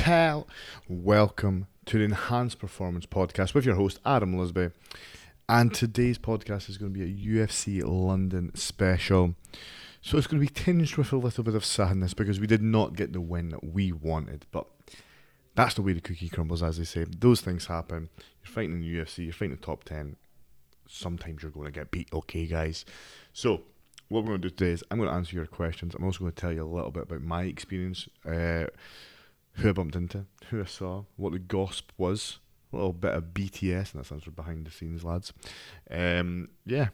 pal. Welcome to the Enhanced Performance Podcast with your host, Adam Lisby. And today's podcast is going to be a UFC London special. So it's going to be tinged with a little bit of sadness because we did not get the win that we wanted. But that's the way the cookie crumbles, as they say. Those things happen. You're fighting in the UFC, you're fighting the top 10. Sometimes you're going to get beat, okay, guys? So, what we're going to do today is I'm going to answer your questions. I'm also going to tell you a little bit about my experience, uh, who I bumped into, who I saw, what the gossip was, a little bit of BTS, and that stands for behind the scenes, lads. Um, yeah,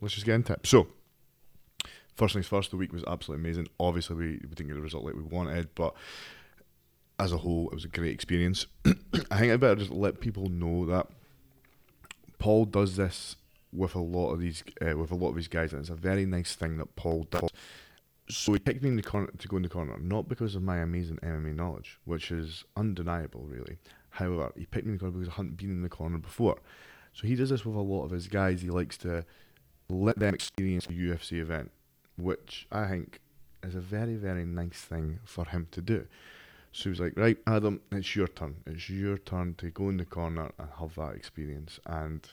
let's just get into it. So, first things first, the week was absolutely amazing. Obviously, we, we didn't get the result like we wanted, but as a whole, it was a great experience. I think I better just let people know that Paul does this with a lot of these, uh, with a lot of these guys, and it's a very nice thing that Paul does. So he picked me in the corner to go in the corner, not because of my amazing MMA knowledge, which is undeniable, really. However, he picked me in the corner because I hadn't been in the corner before. So he does this with a lot of his guys. He likes to let them experience a UFC event, which I think is a very, very nice thing for him to do. So he was like, right, Adam, it's your turn. It's your turn to go in the corner and have that experience. And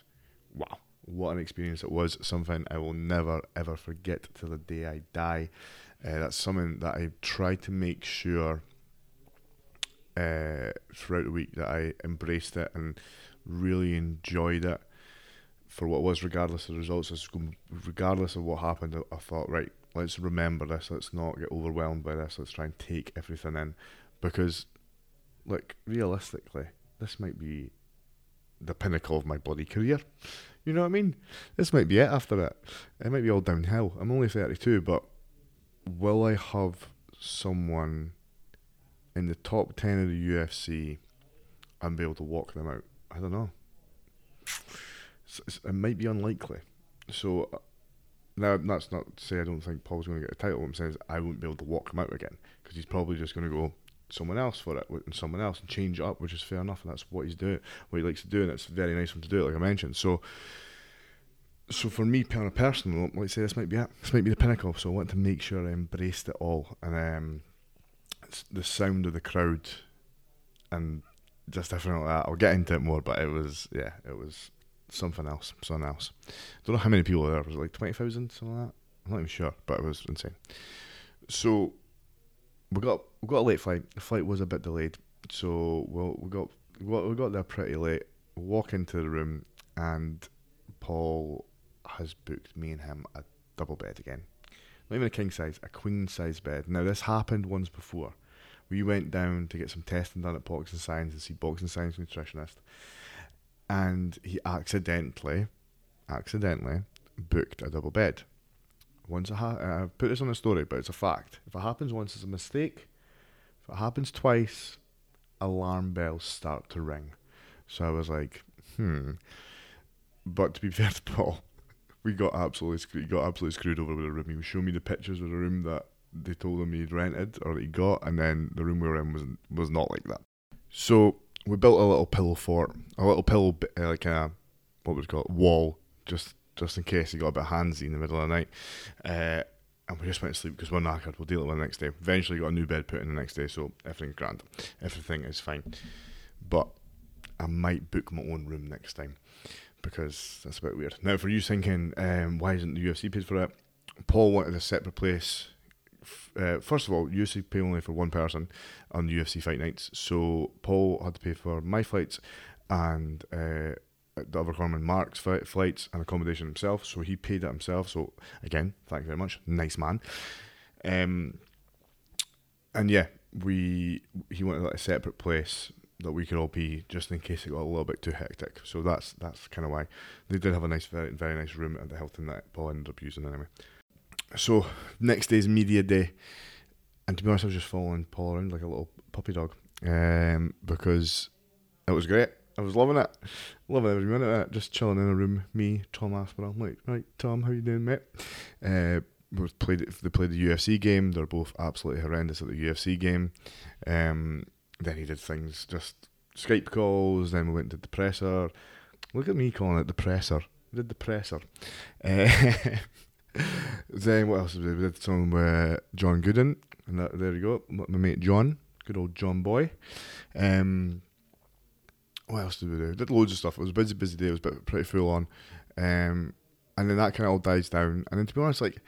wow, what an experience it was. Something I will never, ever forget till the day I die. Uh, that's something that I try to make sure uh, throughout the week that I embraced it and really enjoyed it for what it was, regardless of the results. Regardless of what happened, I, I thought, right, let's remember this. Let's not get overwhelmed by this. Let's try and take everything in, because, look, realistically, this might be the pinnacle of my bloody career. You know what I mean? This might be it after it. It might be all downhill. I'm only 32, but will I have someone in the top 10 of the UFC and be able to walk them out? I don't know. it might be unlikely. So, uh, now that's not to say I don't think Paul's going to get a title. What I'm saying is I won't be able to walk him out again because he's probably just going to go someone else for it and someone else and change it up, which is fair enough. And that's what he's doing, what he likes to do, and it's very nice of him to do it, like I mentioned. So, so for me, on a personal, like I say, this might be it. This might be the pinnacle. So I want to make sure I embraced it all, and um, the sound of the crowd, and just everything like that. I'll get into it more, but it was yeah, it was something else, something else. I Don't know how many people there. Was it like twenty thousand, something like that? I'm not even sure, but it was insane. So we got we got a late flight. The flight was a bit delayed, so well, we got we got, we got there pretty late. walk into the room, and Paul has booked me and him a double bed again. Not even a king size, a queen size bed. Now this happened once before. We went down to get some testing done at Boxing Science and see Boxing Science nutritionist, and he accidentally, accidentally booked a double bed. Once I ha- uh, put this on a story, but it's a fact. If it happens once, it's a mistake. If it happens twice, alarm bells start to ring. So I was like, hmm. But to be fair to Paul, we got absolutely screwed, got absolutely screwed over with the room. He was showing me the pictures of the room that they told him he'd rented or that he got, and then the room we were in was was not like that. So we built a little pillow fort, a little pillow uh, like a what was it called wall, just just in case he got a bit handsy in the middle of the night. Uh, and we just went to sleep because we're knackered. We'll deal with it the next day. Eventually, got a new bed put in the next day, so everything's grand. Everything is fine. But I might book my own room next time because that's a bit weird. Now, for you thinking, um, why isn't the UFC paid for it? Paul wanted a separate place. Uh, first of all, UFC pay only for one person on the UFC fight nights, so Paul had to pay for my flights and uh, the other cornerman Mark's flights and accommodation himself, so he paid it himself. So again, thank you very much, nice man. Um, and yeah, we he wanted like a separate place that we could all be just in case it got a little bit too hectic. So that's that's kind of why they did have a nice, very very nice room at the Hilton that Paul ended up using anyway. So next day's media day, and to be honest, I was just following Paul around like a little puppy dog um, because it was great. I was loving it, loving every minute of it. Just chilling in a room, me, Tom Aspinall. I'm like, right, Tom, how you doing, mate? Uh, we played. They played the UFC game. They're both absolutely horrendous at the UFC game. Um, then he did things just Skype calls. Then we went to the presser. Look at me calling it the presser. We did the presser. Uh, then what else did we do? We did some with John Gooden, and that, there you go, my mate John good old John Boy. Um, what else did we do? Did loads of stuff. It was a busy, busy day. It was pretty full on. Um, and then that kind of all dies down. And then to be honest, like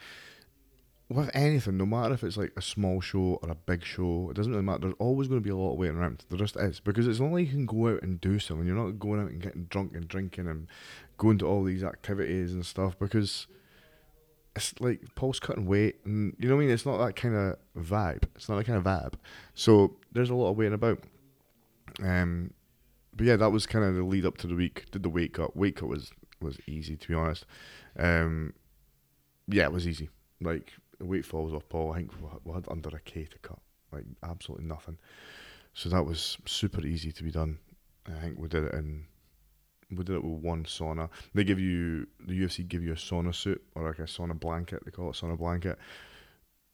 with anything, no matter if it's like a small show or a big show, it doesn't really matter. There's always going to be a lot of waiting around. There just is because it's only you can go out and do something. You're not going out and getting drunk and drinking and going to all these activities and stuff because it's like Paul's cutting weight and you know what I mean. It's not that kind of vibe. It's not that kind of vibe. So there's a lot of waiting about. Um, but yeah, that was kind of the lead up to the week. Did the weight cut? Weight cut was was easy to be honest. Um, yeah, it was easy. Like weight falls off Paul. I think we had under a K to cut, like absolutely nothing. So that was super easy to be done. I think we did it in we did it with one sauna. They give you the UFC give you a sauna suit or like a sauna blanket. They call it sauna blanket,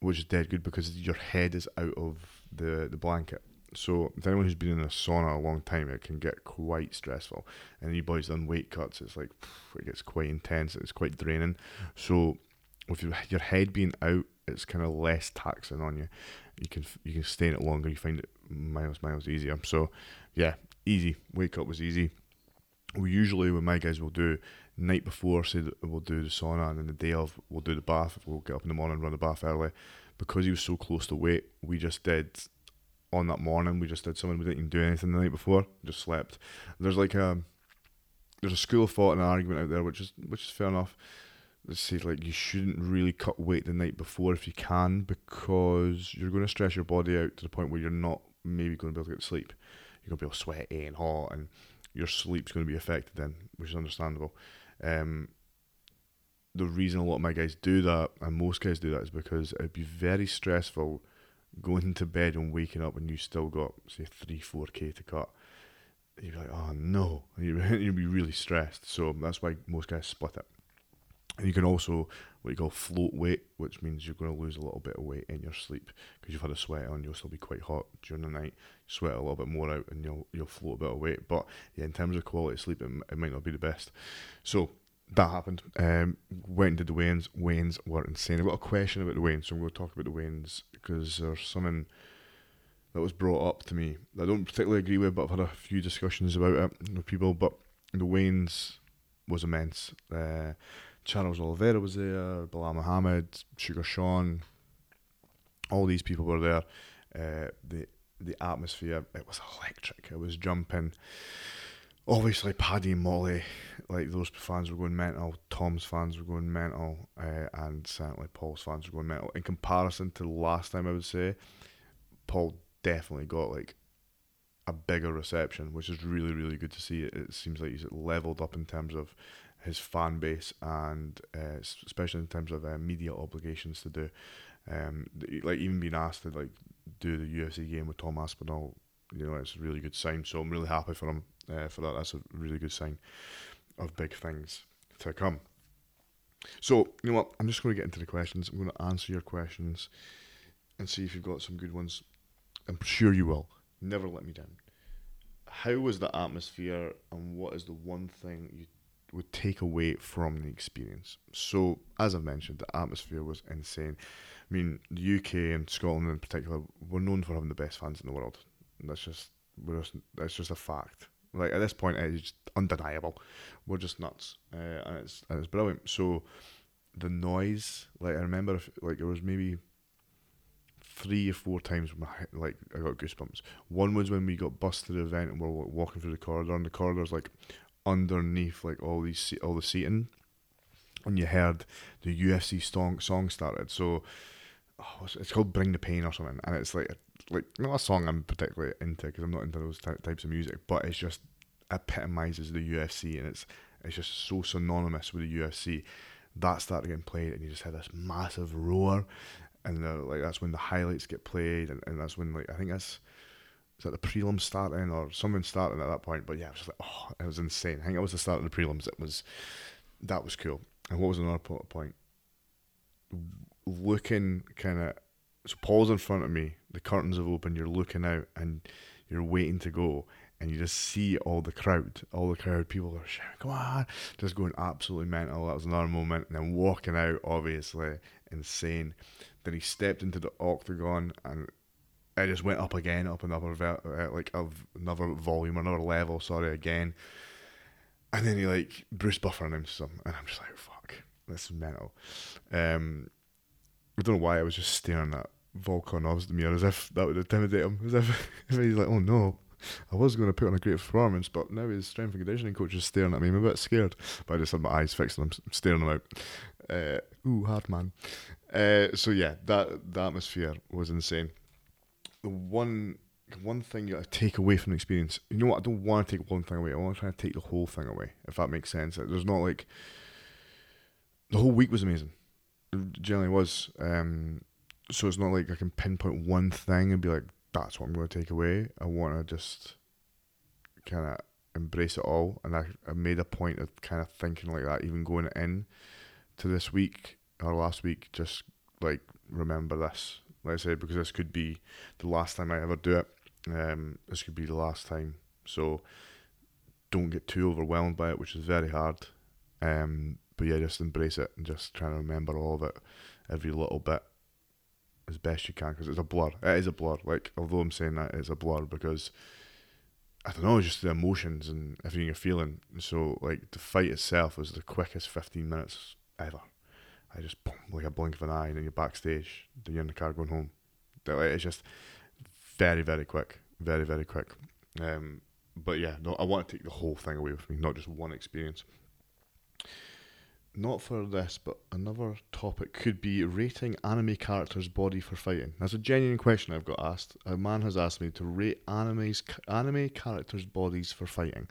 which is dead good because your head is out of the the blanket. So if anyone who's been in a sauna a long time, it can get quite stressful. And you boys done weight cuts, it's like it gets quite intense. It's quite draining. So with your your head being out, it's kind of less taxing on you. You can you can stay in it longer. You find it miles miles easier. So yeah, easy. Wake up was easy. We usually when my guys will do night before say that we'll do the sauna and then the day of we'll do the bath. We'll get up in the morning run the bath early. Because he was so close to weight, we just did on that morning. We just did something. We didn't even do anything the night before. Just slept. There's like a there's a school of thought and an argument out there, which is which is fair enough. Say like you shouldn't really cut weight the night before if you can because you're going to stress your body out to the point where you're not maybe going to be able to get sleep. You're going to be all sweaty and hot, and your sleep's going to be affected then, which is understandable. Um, the reason a lot of my guys do that, and most guys do that, is because it'd be very stressful going to bed and waking up and you still got say three, four k to cut. You'd be like, oh no, you'd be really stressed. So that's why most guys split it. And you can also what you call float weight, which means you're going to lose a little bit of weight in your sleep because you've had a sweat on. You'll still be quite hot during the night. Sweat a little bit more out, and you'll you'll float a bit of weight. But yeah, in terms of quality of sleep, it, it might not be the best. So that happened. Um, went and did the weigh-ins. Weigh-ins were insane. I've got a question about the weigh-ins, so I'm going to talk about the weigh-ins because there's something that was brought up to me I don't particularly agree with, but I've had a few discussions about it with people. But the weigh-ins was immense. Uh, Charles Oliveira was there, Belal Muhammad, Sugar Sean, all these people were there. Uh, the the atmosphere, it was electric. It was jumping obviously Paddy and Molly, like those fans were going mental. Tom's fans were going mental, uh, and certainly Paul's fans were going mental. In comparison to last time, I would say Paul definitely got like a bigger reception, which is really really good to see. It, it seems like he's leveled up in terms of his fan base and uh, especially in terms of uh, media obligations to do. Um, like even being asked to like do the UFC game with Tom Aspinall, you know, it's a really good sign. So I'm really happy for him uh, for that. That's a really good sign of big things to come. So, you know what? I'm just going to get into the questions. I'm going to answer your questions and see if you've got some good ones. I'm sure you will. Never let me down. How was the atmosphere, and what is the one thing you would take away from the experience? So, as I've mentioned, the atmosphere was insane. I mean, the UK and Scotland in particular, we're known for having the best fans in the world. That's just, we're just that's just a fact. Like at this point, it's undeniable. We're just nuts, uh, and it's and it's brilliant. So the noise, like I remember, if, like it was maybe three or four times my like I got goosebumps. One was when we got bus to the event and we we're walking through the corridor, and the corridor's like underneath like all these all the seating, and you heard the UFC song song started. So oh, it's called "Bring the Pain" or something, and it's like like not a song I'm particularly into because I'm not into those ty- types of music, but it's just epitomizes the UFC and it's it's just so synonymous with the UFC. That started getting played, and you just had this massive roar, and the, like that's when the highlights get played, and, and that's when like I think that's is that the prelims starting or something starting at that point. But yeah, it was like oh, it was insane. I think it was the start of the prelims. It was that was cool. And what was another point? Looking kind of so Paul's in front of me, the curtains have opened, you're looking out and you're waiting to go and you just see all the crowd, all the crowd, people are shouting, come on, just going absolutely mental. That was another moment. And then walking out, obviously, insane. Then he stepped into the octagon and it just went up again, up another uh, like another volume, another level. Sorry, again. And then he like Bruce Buffer announced him, and I'm just like, fuck, this is mental. Um, I don't know why I was just staring at Volkan Ozdemir as if that would intimidate him, as if, if he's like, oh no, I was going to put on a great performance, but now his strength and conditioning coach is staring at me. I'm a bit scared, but I just had my eyes fixed on him, staring him out. Uh, ooh, hard man. Uh, so yeah, that the atmosphere was insane. The one one thing you got to take away from the experience. You know what? I don't want to take one thing away. I want to try to take the whole thing away. If that makes sense. There's not like the whole week was amazing. It generally was. Um, so it's not like I can pinpoint one thing and be like, that's what I'm going to take away. I want to just kind of embrace it all. And I, I made a point of kind of thinking like that, even going in to this week or last week, just like remember this. I said, because this could be the last time I ever do it. Um, this could be the last time. So don't get too overwhelmed by it, which is very hard. Um, but yeah, just embrace it and just try to remember all of it, every little bit, as best you can, because it's a blur. It is a blur. Like although I'm saying that, it's a blur because I don't know, just the emotions and everything you're feeling. So like the fight itself was the quickest 15 minutes ever. I just boom, like a blink of an eye, and then you're backstage, then you're in the car going home. It's just very, very quick, very, very quick. Um, but yeah, no, I want to take the whole thing away with me, not just one experience. Not for this, but another topic could be rating anime characters' body for fighting. That's a genuine question I've got asked. A man has asked me to rate anime's anime characters' bodies for fighting.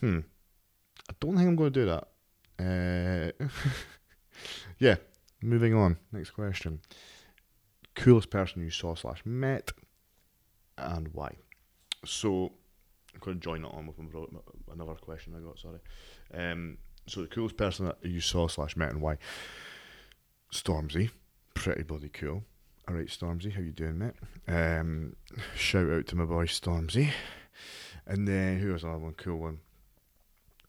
Hmm. I don't think I'm going to do that. Uh, yeah. Moving on. Next question. Coolest person you saw slash met, and why? So I'm going to join that on with another question I got. Sorry. Um, so the coolest person that you saw slash met and why? Stormzy, pretty bloody cool. All right, Stormzy, how you doing, mate? Um, shout out to my boy Stormzy. And then who was another one? Cool one.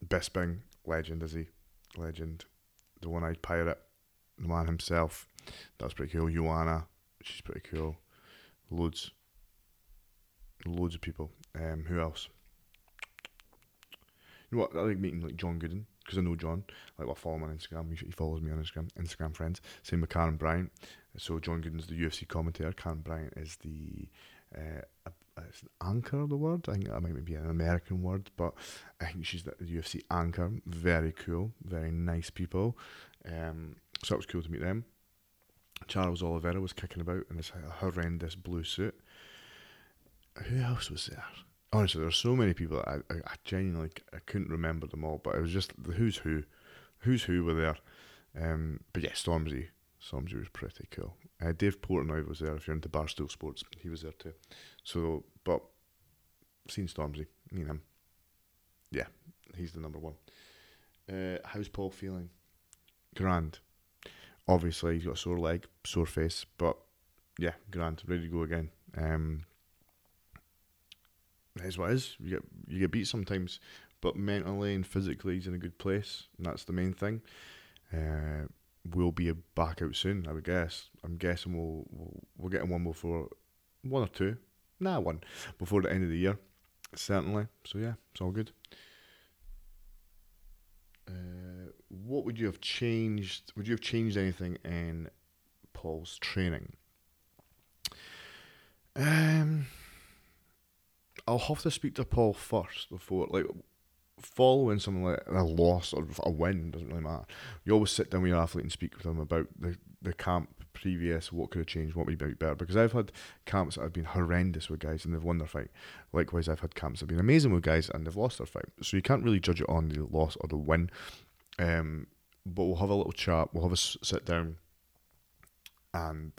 Bisping, legend is he? Legend. The one-eyed pirate, the man himself. That's pretty cool. Joanna, she's pretty cool. Loads, loads of people. Um, who else? You know what? I like meeting like John Gooden because I know John. Like I follow him on Instagram. He, follows me on Instagram. Instagram friends. Same with Karen Bryant. So John Gooden's the UFC commentator. Karen Bryant is the uh, is anchor of the word? I think that might be an American word, but I think she's the UFC anchor. Very cool, very nice people. Um, so it was cool to meet them. Charles Oliveira was kicking about in this horrendous blue suit. Who else was there? honestly, there there's so many people I, I, I genuinely I couldn't remember them all, but it was just the who's who, who's who were there. Um, but yeah, Stormzy, Stormzy was pretty cool. Uh, Dave Portnoy was there. If you're into Barstool Sports, he was there too. So, but seen Stormzy, and him. Yeah, he's the number one. Uh, how's Paul feeling? Grand. Obviously, he's got a sore leg, sore face, but yeah, grand, ready to go again. Um, is what is. You get you get beat sometimes, but mentally and physically he's in a good place, and that's the main thing. Uh, we'll be back out soon, I would guess. I'm guessing we'll we'll, we'll get him one before one or two, nah, one before the end of the year, certainly. So yeah, it's all good. Uh, what would you have changed? Would you have changed anything in Paul's training? Um I'll have to speak to Paul first before like following something like a loss or a win doesn't really matter. You always sit down with your athlete and speak with them about the, the camp previous, what could have changed, what would be better. Because I've had camps that have been horrendous with guys and they've won their fight. Likewise, I've had camps that have been amazing with guys and they've lost their fight. So you can't really judge it on the loss or the win. Um, but we'll have a little chat. We'll have a sit down and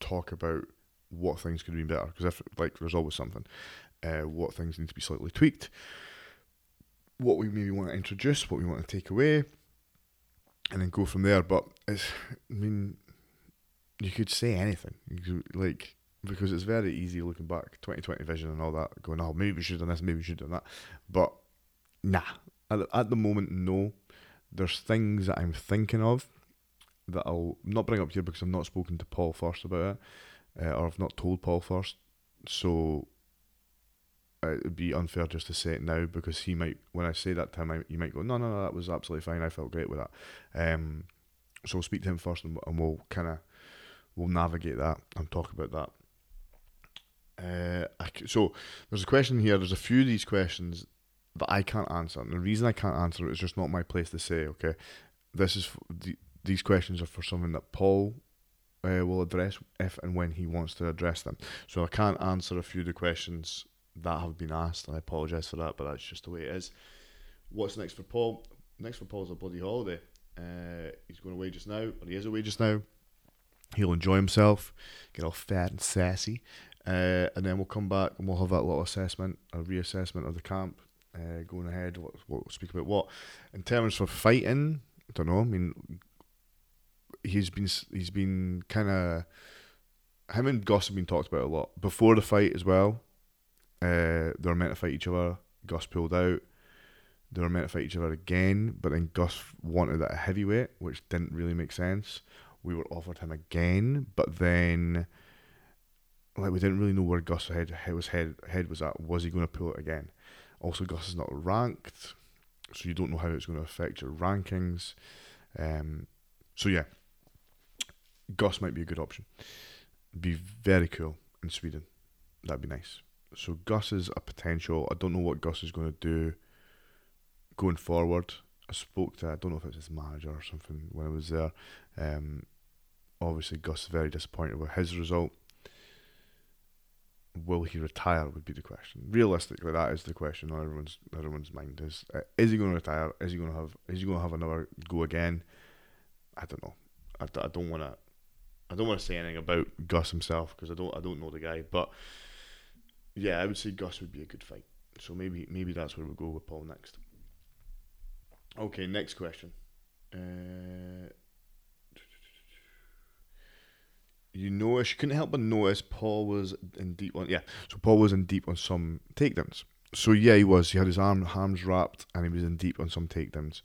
talk about what things could been better. Because if like there's always something uh, what things need to be slightly tweaked, what we maybe want to introduce, what we want to take away, and then go from there. But it's, I mean, you could say anything, could, like because it's very easy looking back, twenty twenty vision and all that, going, oh, maybe we should have done this, maybe we should have done that, but nah. At, at the moment, no. There's things that I'm thinking of that I'll not bring up here because I've not spoken to Paul first about it. uh, or I've not told Paul first. So uh, it'd be unfair just to say it now because he might, when I say that to him, I, he might go, no, no, no, that was absolutely fine. I felt great with that. Um, so I'll speak to him first and, and we'll kind of we'll navigate that and talk about that. Uh, so there's a question here. There's a few of these questions that I can't answer, and the reason I can't answer it is just not my place to say. Okay, this is the, these questions are for something that Paul uh, will address if and when he wants to address them. So I can't answer a few of the questions that have been asked, and I apologise for that, but that's just the way it is. What's next for Paul? Next for Paul is a bloody holiday. Uh, he's going away just now, or he is away just now. He'll enjoy himself, get all fat and sassy, uh, and then we'll come back and we'll have that little assessment, a reassessment of the camp, uh, going ahead. What, what we'll speak about what in terms for fighting. I don't know. I mean, he's been he's been kind of him and Gus have been talked about a lot before the fight as well. Uh, they were meant to fight each other. Gus pulled out. They were meant to fight each other again, but then Gus wanted that heavyweight, which didn't really make sense. We were offered him again, but then like we didn't really know where Gus head, head was head head was at. Was he going to pull it again? Also, Gus is not ranked, so you don't know how it's going to affect your rankings. Um, so yeah, Gus might be a good option. Be very cool in Sweden. That'd be nice. So Gus is a potential. I don't know what Gus is going to do going forward. I spoke to I don't know if it was his manager or something when I was there. Um, obviously, Gus is very disappointed with his result. Will he retire? Would be the question. Realistically, that is the question on everyone's everyone's mind. Is uh, is he going to retire? Is he going to have? Is he going to have another go again? I don't know. I, I don't want to. I don't want to say anything about Gus himself because I don't. I don't know the guy, but yeah, I would say Gus would be a good fight. So maybe maybe that's where we'll go with Paul next. Okay, next question. Uh, you notice you couldn't help but notice Paul was in deep on yeah. So Paul was in deep on some takedowns. So yeah, he was. He had his arm arms wrapped and he was in deep on some takedowns.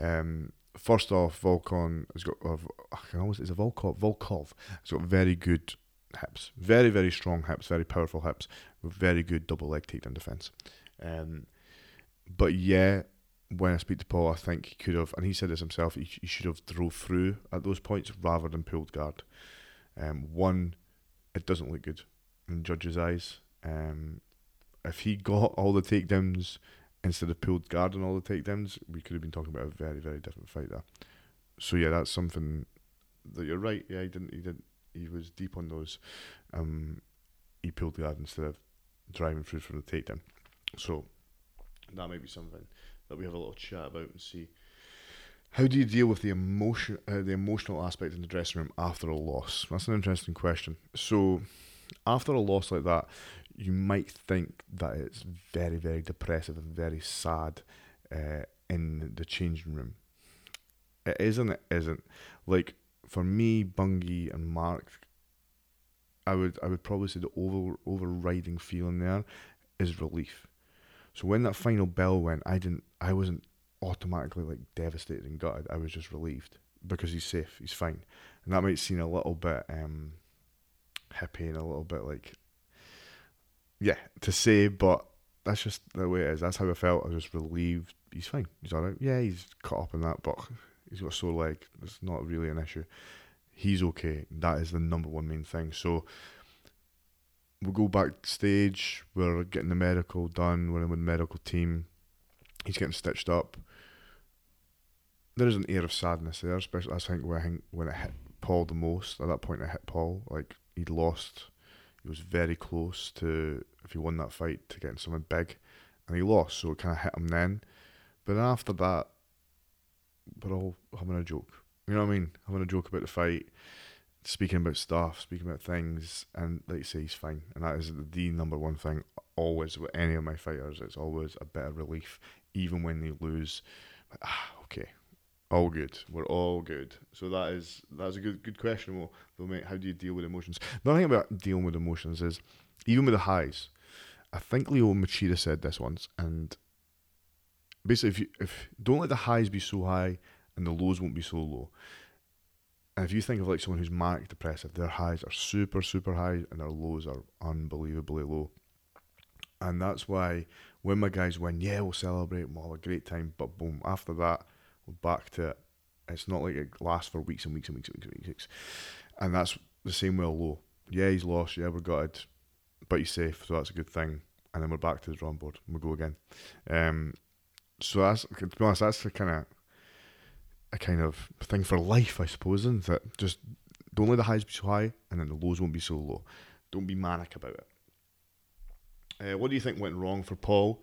Um, first off, Volkan has got. Uh, I can it's a Volkan. Volkan has got very good hips, very very strong hips, very powerful hips, very good double leg takedown defense. Um, but yeah, when I speak to Paul, I think he could have, and he said this himself, he, he should have drove through at those points rather than pulled guard. Um, one, it doesn't look good in judges' eyes. Um, if he got all the takedowns instead of pulled guard and all the takedowns, we could have been talking about a very, very different fight there. So yeah, that's something that you're right. Yeah, he didn't. He didn't. He was deep on those. Um, he pulled guard instead of driving through for the takedown. So that might be something that we have a little chat about and see. How do you deal with the emotion, uh, the emotional aspect in the dressing room after a loss? That's an interesting question. So, after a loss like that, you might think that it's very, very depressive and very sad uh, in the changing room. It isn't. It isn't. Like for me, Bungie and Mark, I would I would probably say the over overriding feeling there is relief. So when that final bell went, I didn't. I wasn't automatically like devastated and gutted. I was just relieved because he's safe, he's fine, and that might seem a little bit um, hippie and a little bit like, yeah, to say, but that's just the way it is. That's how I felt. I was just relieved. He's fine. He's all right. Yeah, he's caught up in that, but he's got a sore leg. It's not really an issue. He's okay. That is the number one main thing. So we go backstage. We're getting the medical done. We're in with the medical team. He's getting stitched up. There is an air of sadness there, especially I think when I think when it hit Paul the most. At that point, it hit Paul. Like he'd lost. He was very close to if he won that fight to getting something big, and he lost. So it kind of hit him then. But after that, we're all having a joke. You know what I mean? Having a joke about the fight speaking about stuff, speaking about things, and like you say, he's fine. And that is the number one thing always with any of my fighters. It's always a bit of relief, even when they lose. But, ah, okay, all good. We're all good. So that is that's a good good question. Well, mate, how do you deal with emotions? The thing about dealing with emotions is, even with the highs, I think Lyoto Machida said this once, and basically, if you if don't let the highs be so high and the lows won't be so low And if you think of like someone who's manic depressive, their highs are super, super high and their lows are unbelievably low. And that's why when my guys win, yeah, we'll celebrate, we'll have a great time, but boom, after that, we're back to it. It's not like it lasts for weeks and weeks and weeks and weeks and weeks. And that's the same with low. Yeah, he's lost, yeah, we're gutted, but he's safe, so that's a good thing. And then we're back to the drawing board and we'll go again. Um, so that's, to be honest, that's the kind of a kind of thing for life, I suppose, isn't it? Just don't let the highs be so high and then the lows won't be so low. Don't be manic about it. Uh, what do you think went wrong for Paul?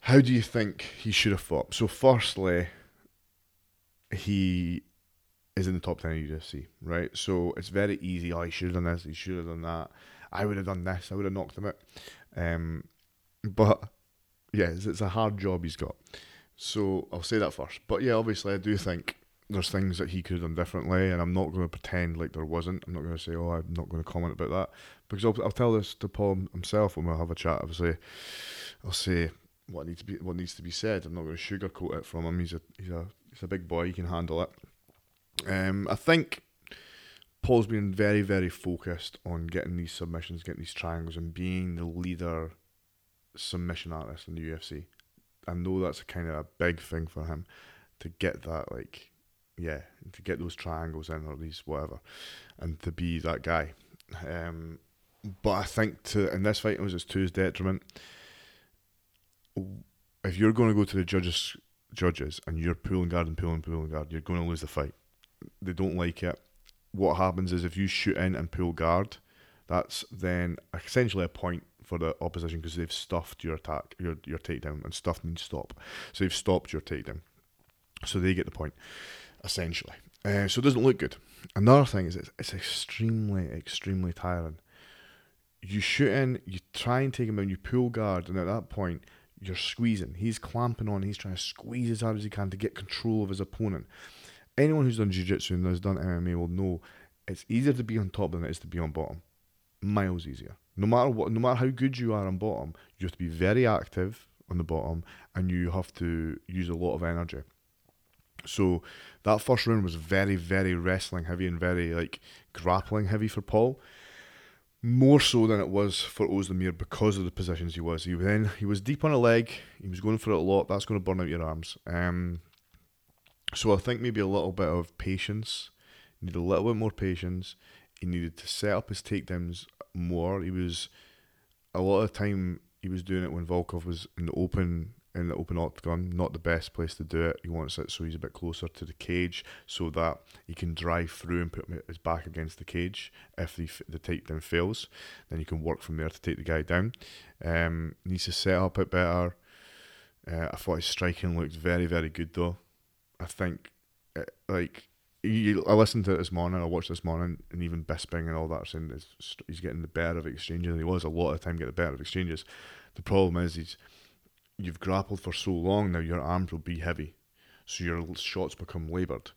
How do you think he should have fought? So, firstly, he is in the top 10 of UFC, right? So, it's very easy. Oh, he should have done this, he should have done that. I would have done this, I would have knocked him out. Um, but, yeah, it's, it's a hard job he's got. So, I'll say that first. But, yeah, obviously, I do think there's things that he could have done differently, and I'm not going to pretend like there wasn't. I'm not going to say, oh, I'm not going to comment about that because I'll, I'll tell this to Paul himself when we'll have a chat. Obviously, I'll say what needs to be what needs to be said. I'm not going to sugarcoat it from him. He's a he's a he's a big boy. He can handle it. Um, I think Paul's been very very focused on getting these submissions, getting these triangles, and being the leader submission artist in the UFC. I know that's a kind of a big thing for him to get that like yeah, to get those triangles in or these whatever, and to be that guy. Um, but I think to in this fight, it was it's to his detriment. If you're going to go to the judges, judges, and you're pulling guard and pulling, pulling guard, you're going to lose the fight. They don't like it. What happens is if you shoot in and pull guard, that's then essentially a point for the opposition because they've stuffed your attack, your your takedown, and stuff means stop. So they've stopped your takedown, so they get the point essentially. Uh, so it doesn't look good. Another thing is it's, it's extremely, extremely tiring. You shoot in, you try and take him down, you pull guard, and at that point, you're squeezing. He's clamping on, he's trying to squeeze as hard as he can to get control of his opponent. Anyone who's done jiu jitsu and has done MMA will know it's easier to be on top than it is to be on bottom. Miles easier. No matter what, no matter how good you are on bottom, you have to be very active on the bottom, and you have to use a lot of energy. So that first round was very, very wrestling heavy and very like grappling heavy for Paul. More so than it was for Ozdemir because of the positions he was. He then he was deep on a leg. He was going for it a lot. That's going to burn out your arms. Um, so I think maybe a little bit of patience. He needed a little bit more patience. He needed to set up his takedowns more. He was a lot of the time he was doing it when Volkan was in the open in the open octagon, not the best place to do it. He wants it so he's a bit closer to the cage so that he can drive through and put his back against the cage. If the, the takedown fails, then you can work from there to take the guy down. Um, needs to set up it better. Uh, I thought his striking looked very, very good though. I think, it, uh, like, he, I listened to it this morning. I watched this morning, and even Bisping and all that saying he's getting the better of exchanges, and he was a lot of time getting the better of exchanges. The problem is he's you've grappled for so long now, your arms will be heavy, so your shots become laboured.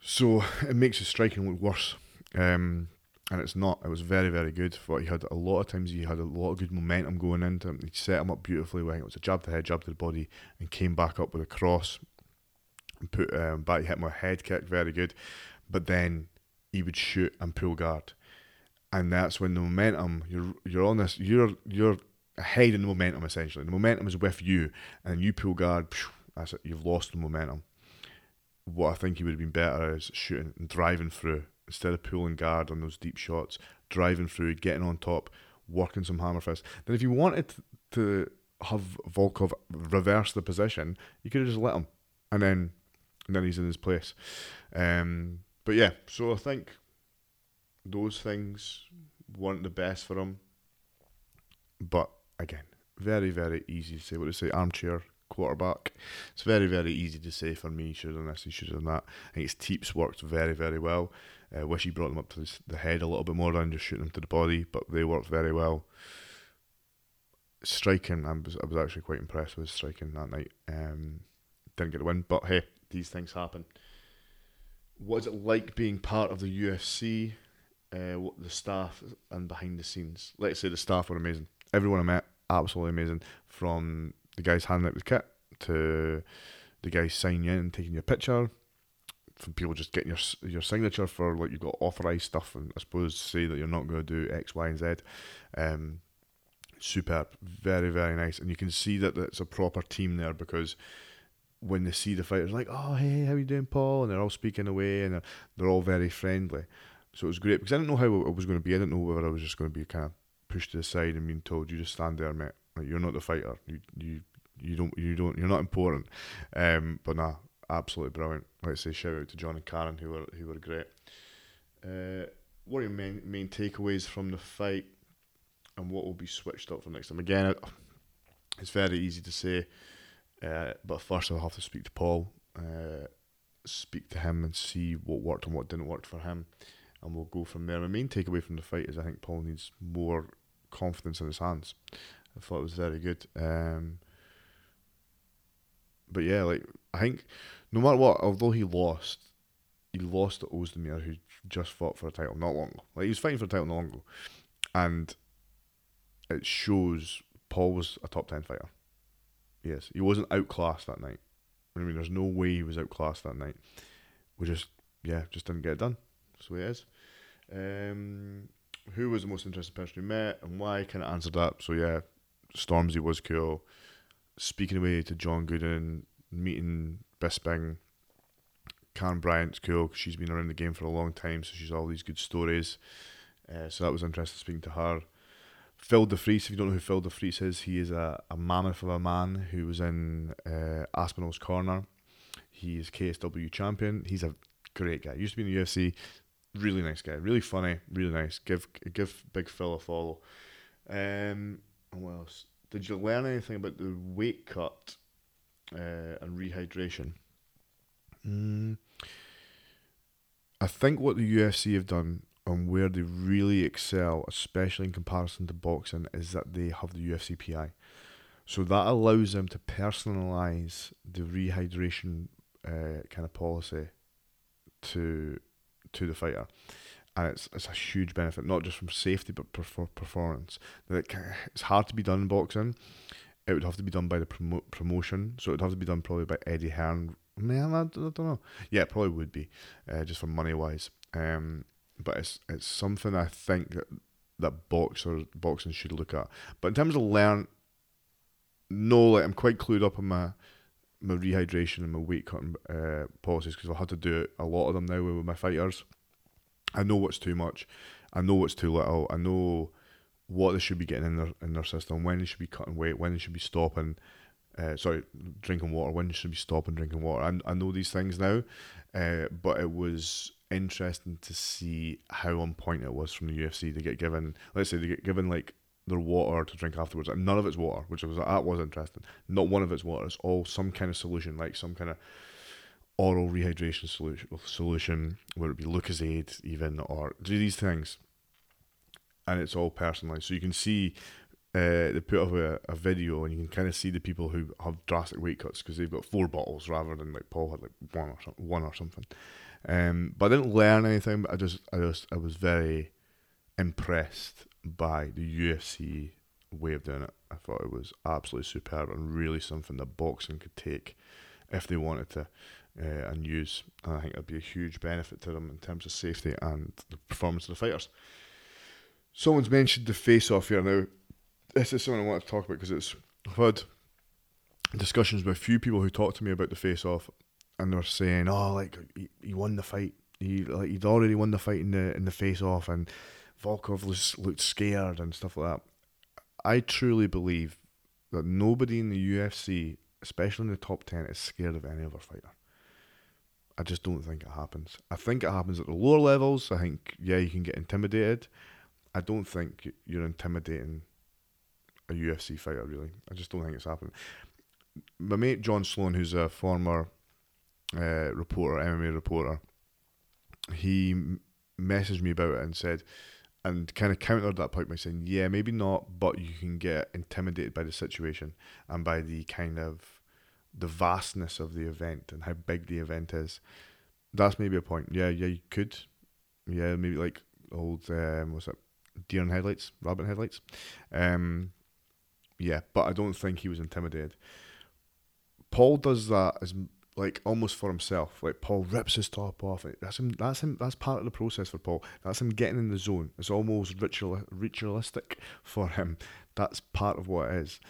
So it makes his striking look worse. Um, and it's not. It was very, very good. But he had a lot of times he had a lot of good momentum going into him. He set him up beautifully. When it was a jab to the head, jab to the body, and came back up with a cross. And put um, back, hit him a head kick, very good. But then he would shoot and pull guard, and that's when the momentum. You're you're on this. You're you're ahead in the momentum essentially. The momentum is with you, and you pull guard. That's it. You've lost the momentum. What I think he would have been better is shooting and driving through instead of pulling guard on those deep shots. Driving through, getting on top, working some hammer fists. Then if you wanted to have Volkan reverse the position, you could have just let him, and then and then he's in his place. Um, but yeah, so I think those things weren't the best for him. But again, very, very easy to say. What to say, armchair quarterback. It's very, very easy to say for me, should have done this, he should have done that. I think his teeps worked very, very well. I uh, wish he brought them up to the head a little bit more than just shooting them to the body, but they worked very well. Striking, I was, I was actually quite impressed with striking that night. Um, didn't get the win, but hey, these things happen. What is it like being part of the UFC? Uh, what the staff and behind the scenes? Let's say the staff were amazing everyone I met, absolutely amazing. From the guys handing out the kit to the guys signing in and taking your picture from people just getting your your signature for like you've got authorized stuff, and I suppose say that you're not going to do X, Y, and Z. Um, superb, very very nice, and you can see that it's a proper team there because when they see the fighters, like, oh hey, how you doing, Paul? And they're all speaking away, and they're, they're all very friendly. So it was great because I didn't know how it was going to be. I didn't know whether I was just going to be kind of pushed to the side and being told, "You just stand there, mate. Like you're not the fighter. You you you don't you don't you're not important." Um, but nah, absolutely brilliant. Let's say shout out to John and Karen who were who were great. Uh, what are your main main takeaways from the fight, and what will be switched up for next time? Again, it's very easy to say, uh, but first I'll have to speak to Paul, uh, speak to him, and see what worked and what didn't work for him, and we'll go from there. My main takeaway from the fight is I think Paul needs more confidence in his hands. I thought it was very good. Um, but yeah, like I think no matter what, although he lost, he lost to Ozdemir, who just fought for a title not long ago. Like he was fighting for a title not long ago, and it shows Paul was a top ten fighter. Yes, he wasn't outclassed that night. I mean, there's no way he was outclassed that night. We just, yeah, just didn't get it done. Way it is. Um, who was the most interesting person we met and why? Kind of answered that. So yeah, Stormzy was cool. Speaking away to John Gooden, meeting Bisping. Karen Bryant's cool because she's been around the game for a long time, so she's all these good stories. Uh, so that was interesting speaking to her. Phil DeFries, if you don't know who Phil DeFries is, he is a, a mammoth of a man who was in uh, Aspinall's corner. He is KSW champion. He's a great guy. Used to be in the UFC. Really nice guy. Really funny. Really nice. Give give Big Phil a follow. Um, what else? Did you learn anything about the weight cut uh, and rehydration? Mm, I think what the UFC have done and where they really excel, especially in comparison to boxing, is that they have the UFC PI. So that allows them to personalize the rehydration uh, kind of policy to to the fighter, and it's it's a huge benefit, not just from safety but for performance. It's hard to be done in boxing. It would have to be done by the promo- promotion, so it would have to be done probably by Eddie Hearn. Man, I, I don't know. Yeah, it probably would be, uh, just for money wise. Um, but it's it's something I think that that boxer boxing should look at. But in terms of learn, no, like I'm quite clued up on my my rehydration and my weight cutting uh, policies because I've had to do a lot of them now with my fighters. I know what's too much, I know what's too little, I know what they should be getting in their in their system, when they should be cutting weight, when they should be stopping. Uh, sorry, drinking water. When they should be stopping drinking water. I, I know these things now, uh, but it was interesting to see how on point it was from the UFC to get given, let's say they get given like their water to drink afterwards, and none of it's water, which was that was interesting. Not one of it's water. It's all some kind of solution, like some kind of oral rehydration solution, solution whether it be Lucozade even or do these things, and it's all personalized. So you can see uh, they put up a, a, video and you can kind of see the people who have drastic weight cuts because they've got four bottles rather than like Paul had like one or one or something. Um, but I didn't learn anything. But I just, I just, I was very impressed by the UFC way of doing it. I thought it was absolutely superb and really something that boxing could take if they wanted to uh, and use. And I think it'd be a huge benefit to them in terms of safety and the performance of the fighters. Someone's mentioned the face off here now. This is something I want to talk about because it's I've had discussions with a few people who talked to me about the face off and they're saying, "Oh, like he, he won the fight. He like he'd already won the fight in the in the face off, and Volkan looked scared and stuff like that." I truly believe that nobody in the UFC, especially in the top ten, is scared of any other fighter. I just don't think it happens. I think it happens at the lower levels. I think yeah, you can get intimidated. I don't think you're intimidating a UFC fighter really. I just don't think it's happening. My mate John Sloan, who's a former uh, reporter, MMA reporter, he messaged me about it and said, and kind of countered that point by saying, yeah, maybe not, but you can get intimidated by the situation and by the kind of the vastness of the event and how big the event is. That's maybe a point. Yeah, yeah, you could. Yeah, maybe like old um, what's it? Deer and headlights, rabbit headlights. Um, yeah, but I don't think he was intimidated. Paul does that as like almost for himself. Like Paul rips his top off. That's him. That's him. That's part of the process for Paul. That's him getting in the zone. It's almost ritual, ritualistic for him. That's part of what it is.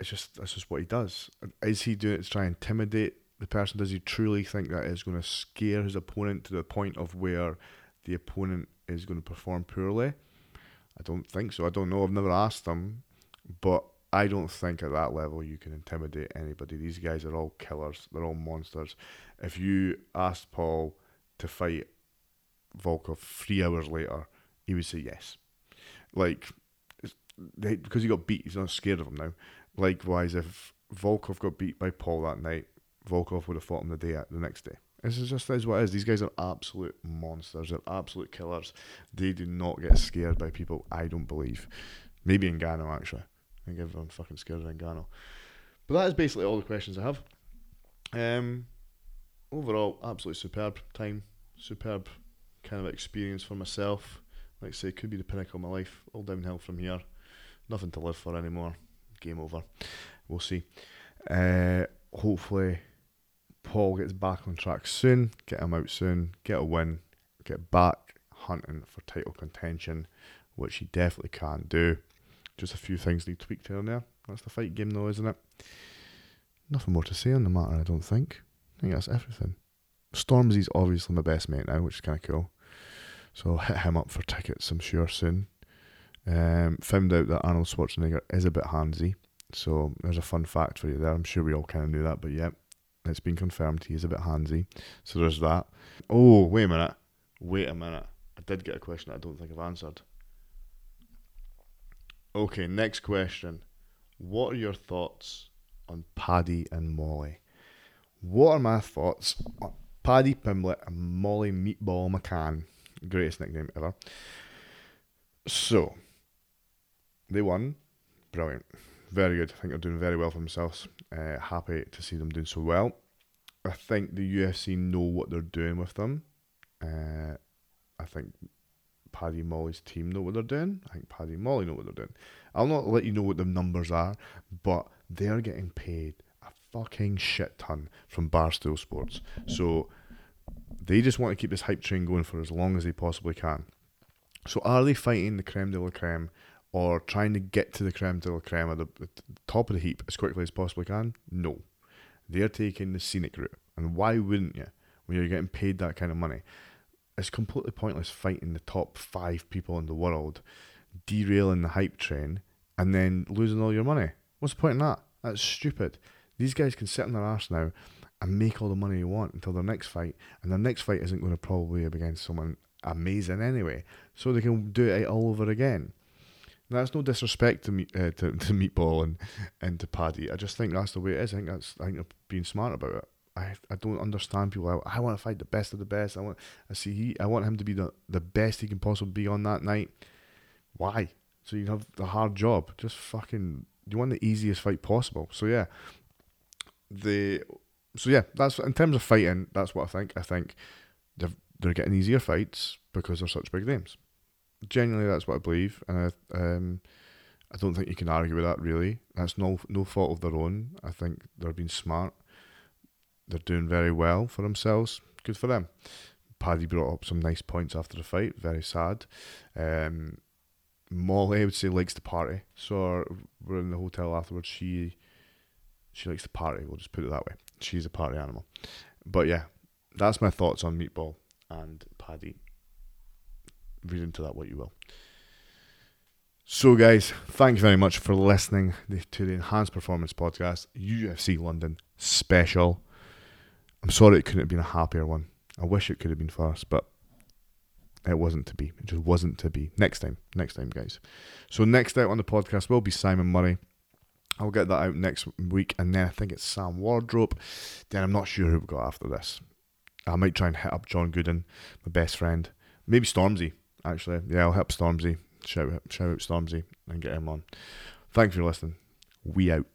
It's just that's just what he does. Is he doing it to try and intimidate the person? Does he truly think that is going to scare his opponent to the point of where the opponent is going to perform poorly? I don't think so. I don't know. I've never asked him, but I don't think at that level you can intimidate anybody. These guys are all killers. They're all monsters. If you asked Paul to fight Volkan three hours later, he would say yes. Like, they, because he got beat, he's not scared of him now. Likewise, if Volkan got beat by Paul that night, Volkan would have fought him the day the next day. This is just as what it is. These guys are absolute monsters. They're absolute killers. They do not get scared by people. I don't believe. Maybe Ngannou actually. I think everyone's fucking scared of Ngannou. But that is basically all the questions I have. Um, overall, absolutely superb time, superb kind of experience for myself. Like I say, could be the pinnacle of my life. All downhill from here. Nothing to live for anymore. Game over. We'll see. Uh, hopefully, Paul gets back on track soon. Get him out soon. Get a win. Get back hunting for title contention, which he definitely can't do. Just a few things need tweaked here and there. That's the fight game, though, isn't it? Nothing more to say on the matter, I don't think. I think that's everything. Stormzy's obviously my best mate now, which is kind of cool. So I'll hit him up for tickets, I'm sure, soon. Um, found out that Arnold Schwarzenegger is a bit handsy. So there's a fun fact for you there. I'm sure we all kind of knew that, but yeah, it's been confirmed he is a bit handsy. So there's that. Oh, wait a minute. Wait a minute. I did get a question I don't think I've answered. Okay, next question. What are your thoughts on Paddy and Molly? What are my thoughts on Paddy Pimblett and Molly Meatball McCann? Greatest nickname ever. So, they won. Brilliant. Very good. I think they're doing very well for themselves. Uh, happy to see them doing so well. I think the UFC know what they're doing with them. Uh, I think Paddy Molly's team know what they're doing. I think Paddy Molly know what they're doing. I'll not let you know what the numbers are, but they're getting paid a fucking shit ton from Barstool Sports. So they just want to keep this hype train going for as long as they possibly can. So are they fighting the creme de la creme or trying to get to the creme de la creme at the, the top of the heap as quickly as possibly can? No. They're taking the scenic route. And why wouldn't you when you're getting paid that kind of money? It's completely pointless fighting the top five people in the world, derailing the hype train, and then losing all your money. What's the point in that? That's stupid. These guys can sit on their ass now and make all the money they want until their next fight, and their next fight isn't going to probably be against someone amazing anyway, so they can do it all over again. Now, that's no disrespect to me, uh, to, to Meatball and, and to Paddy. I just think that's the way it is. I think that's I think they're being smart about it. I, I don't understand people. I, I want to fight the best of the best. I want I see he I want him to be the, the best he can possibly be on that night. Why? So you have the hard job. Just fucking you want the easiest fight possible. So yeah. The so yeah, that's in terms of fighting, that's what I think. I think they're they're getting easier fights because they're such big names. Genuinely that's what I believe. And I um I don't think you can argue with that really. That's no no fault of their own. I think they're being smart they're doing very well for themselves. Good for them. Paddy brought up some nice points after the fight. Very sad. Um, Molly, I would say, likes to party. So we're in the hotel afterwards. She she likes to party. We'll just put it that way. She's a party animal. But yeah, that's my thoughts on Meatball and Paddy. Read into that what you will. So, guys, thank you very much for listening to the Enhanced Performance Podcast UFC London special. I'm sorry it couldn't have been a happier one. I wish it could have been first, but it wasn't to be. It just wasn't to be. Next time, next time, guys. So next out on the podcast will be Simon Murray. I'll get that out next week, and then I think it's Sam Wardrope. Then I'm not sure who we got after this. I might try and hit up John Gooden, my best friend. Maybe Stormzy, actually. Yeah, I'll help Stormzy. Shout out, shout out Stormzy and get him on. Thanks for listening. We out.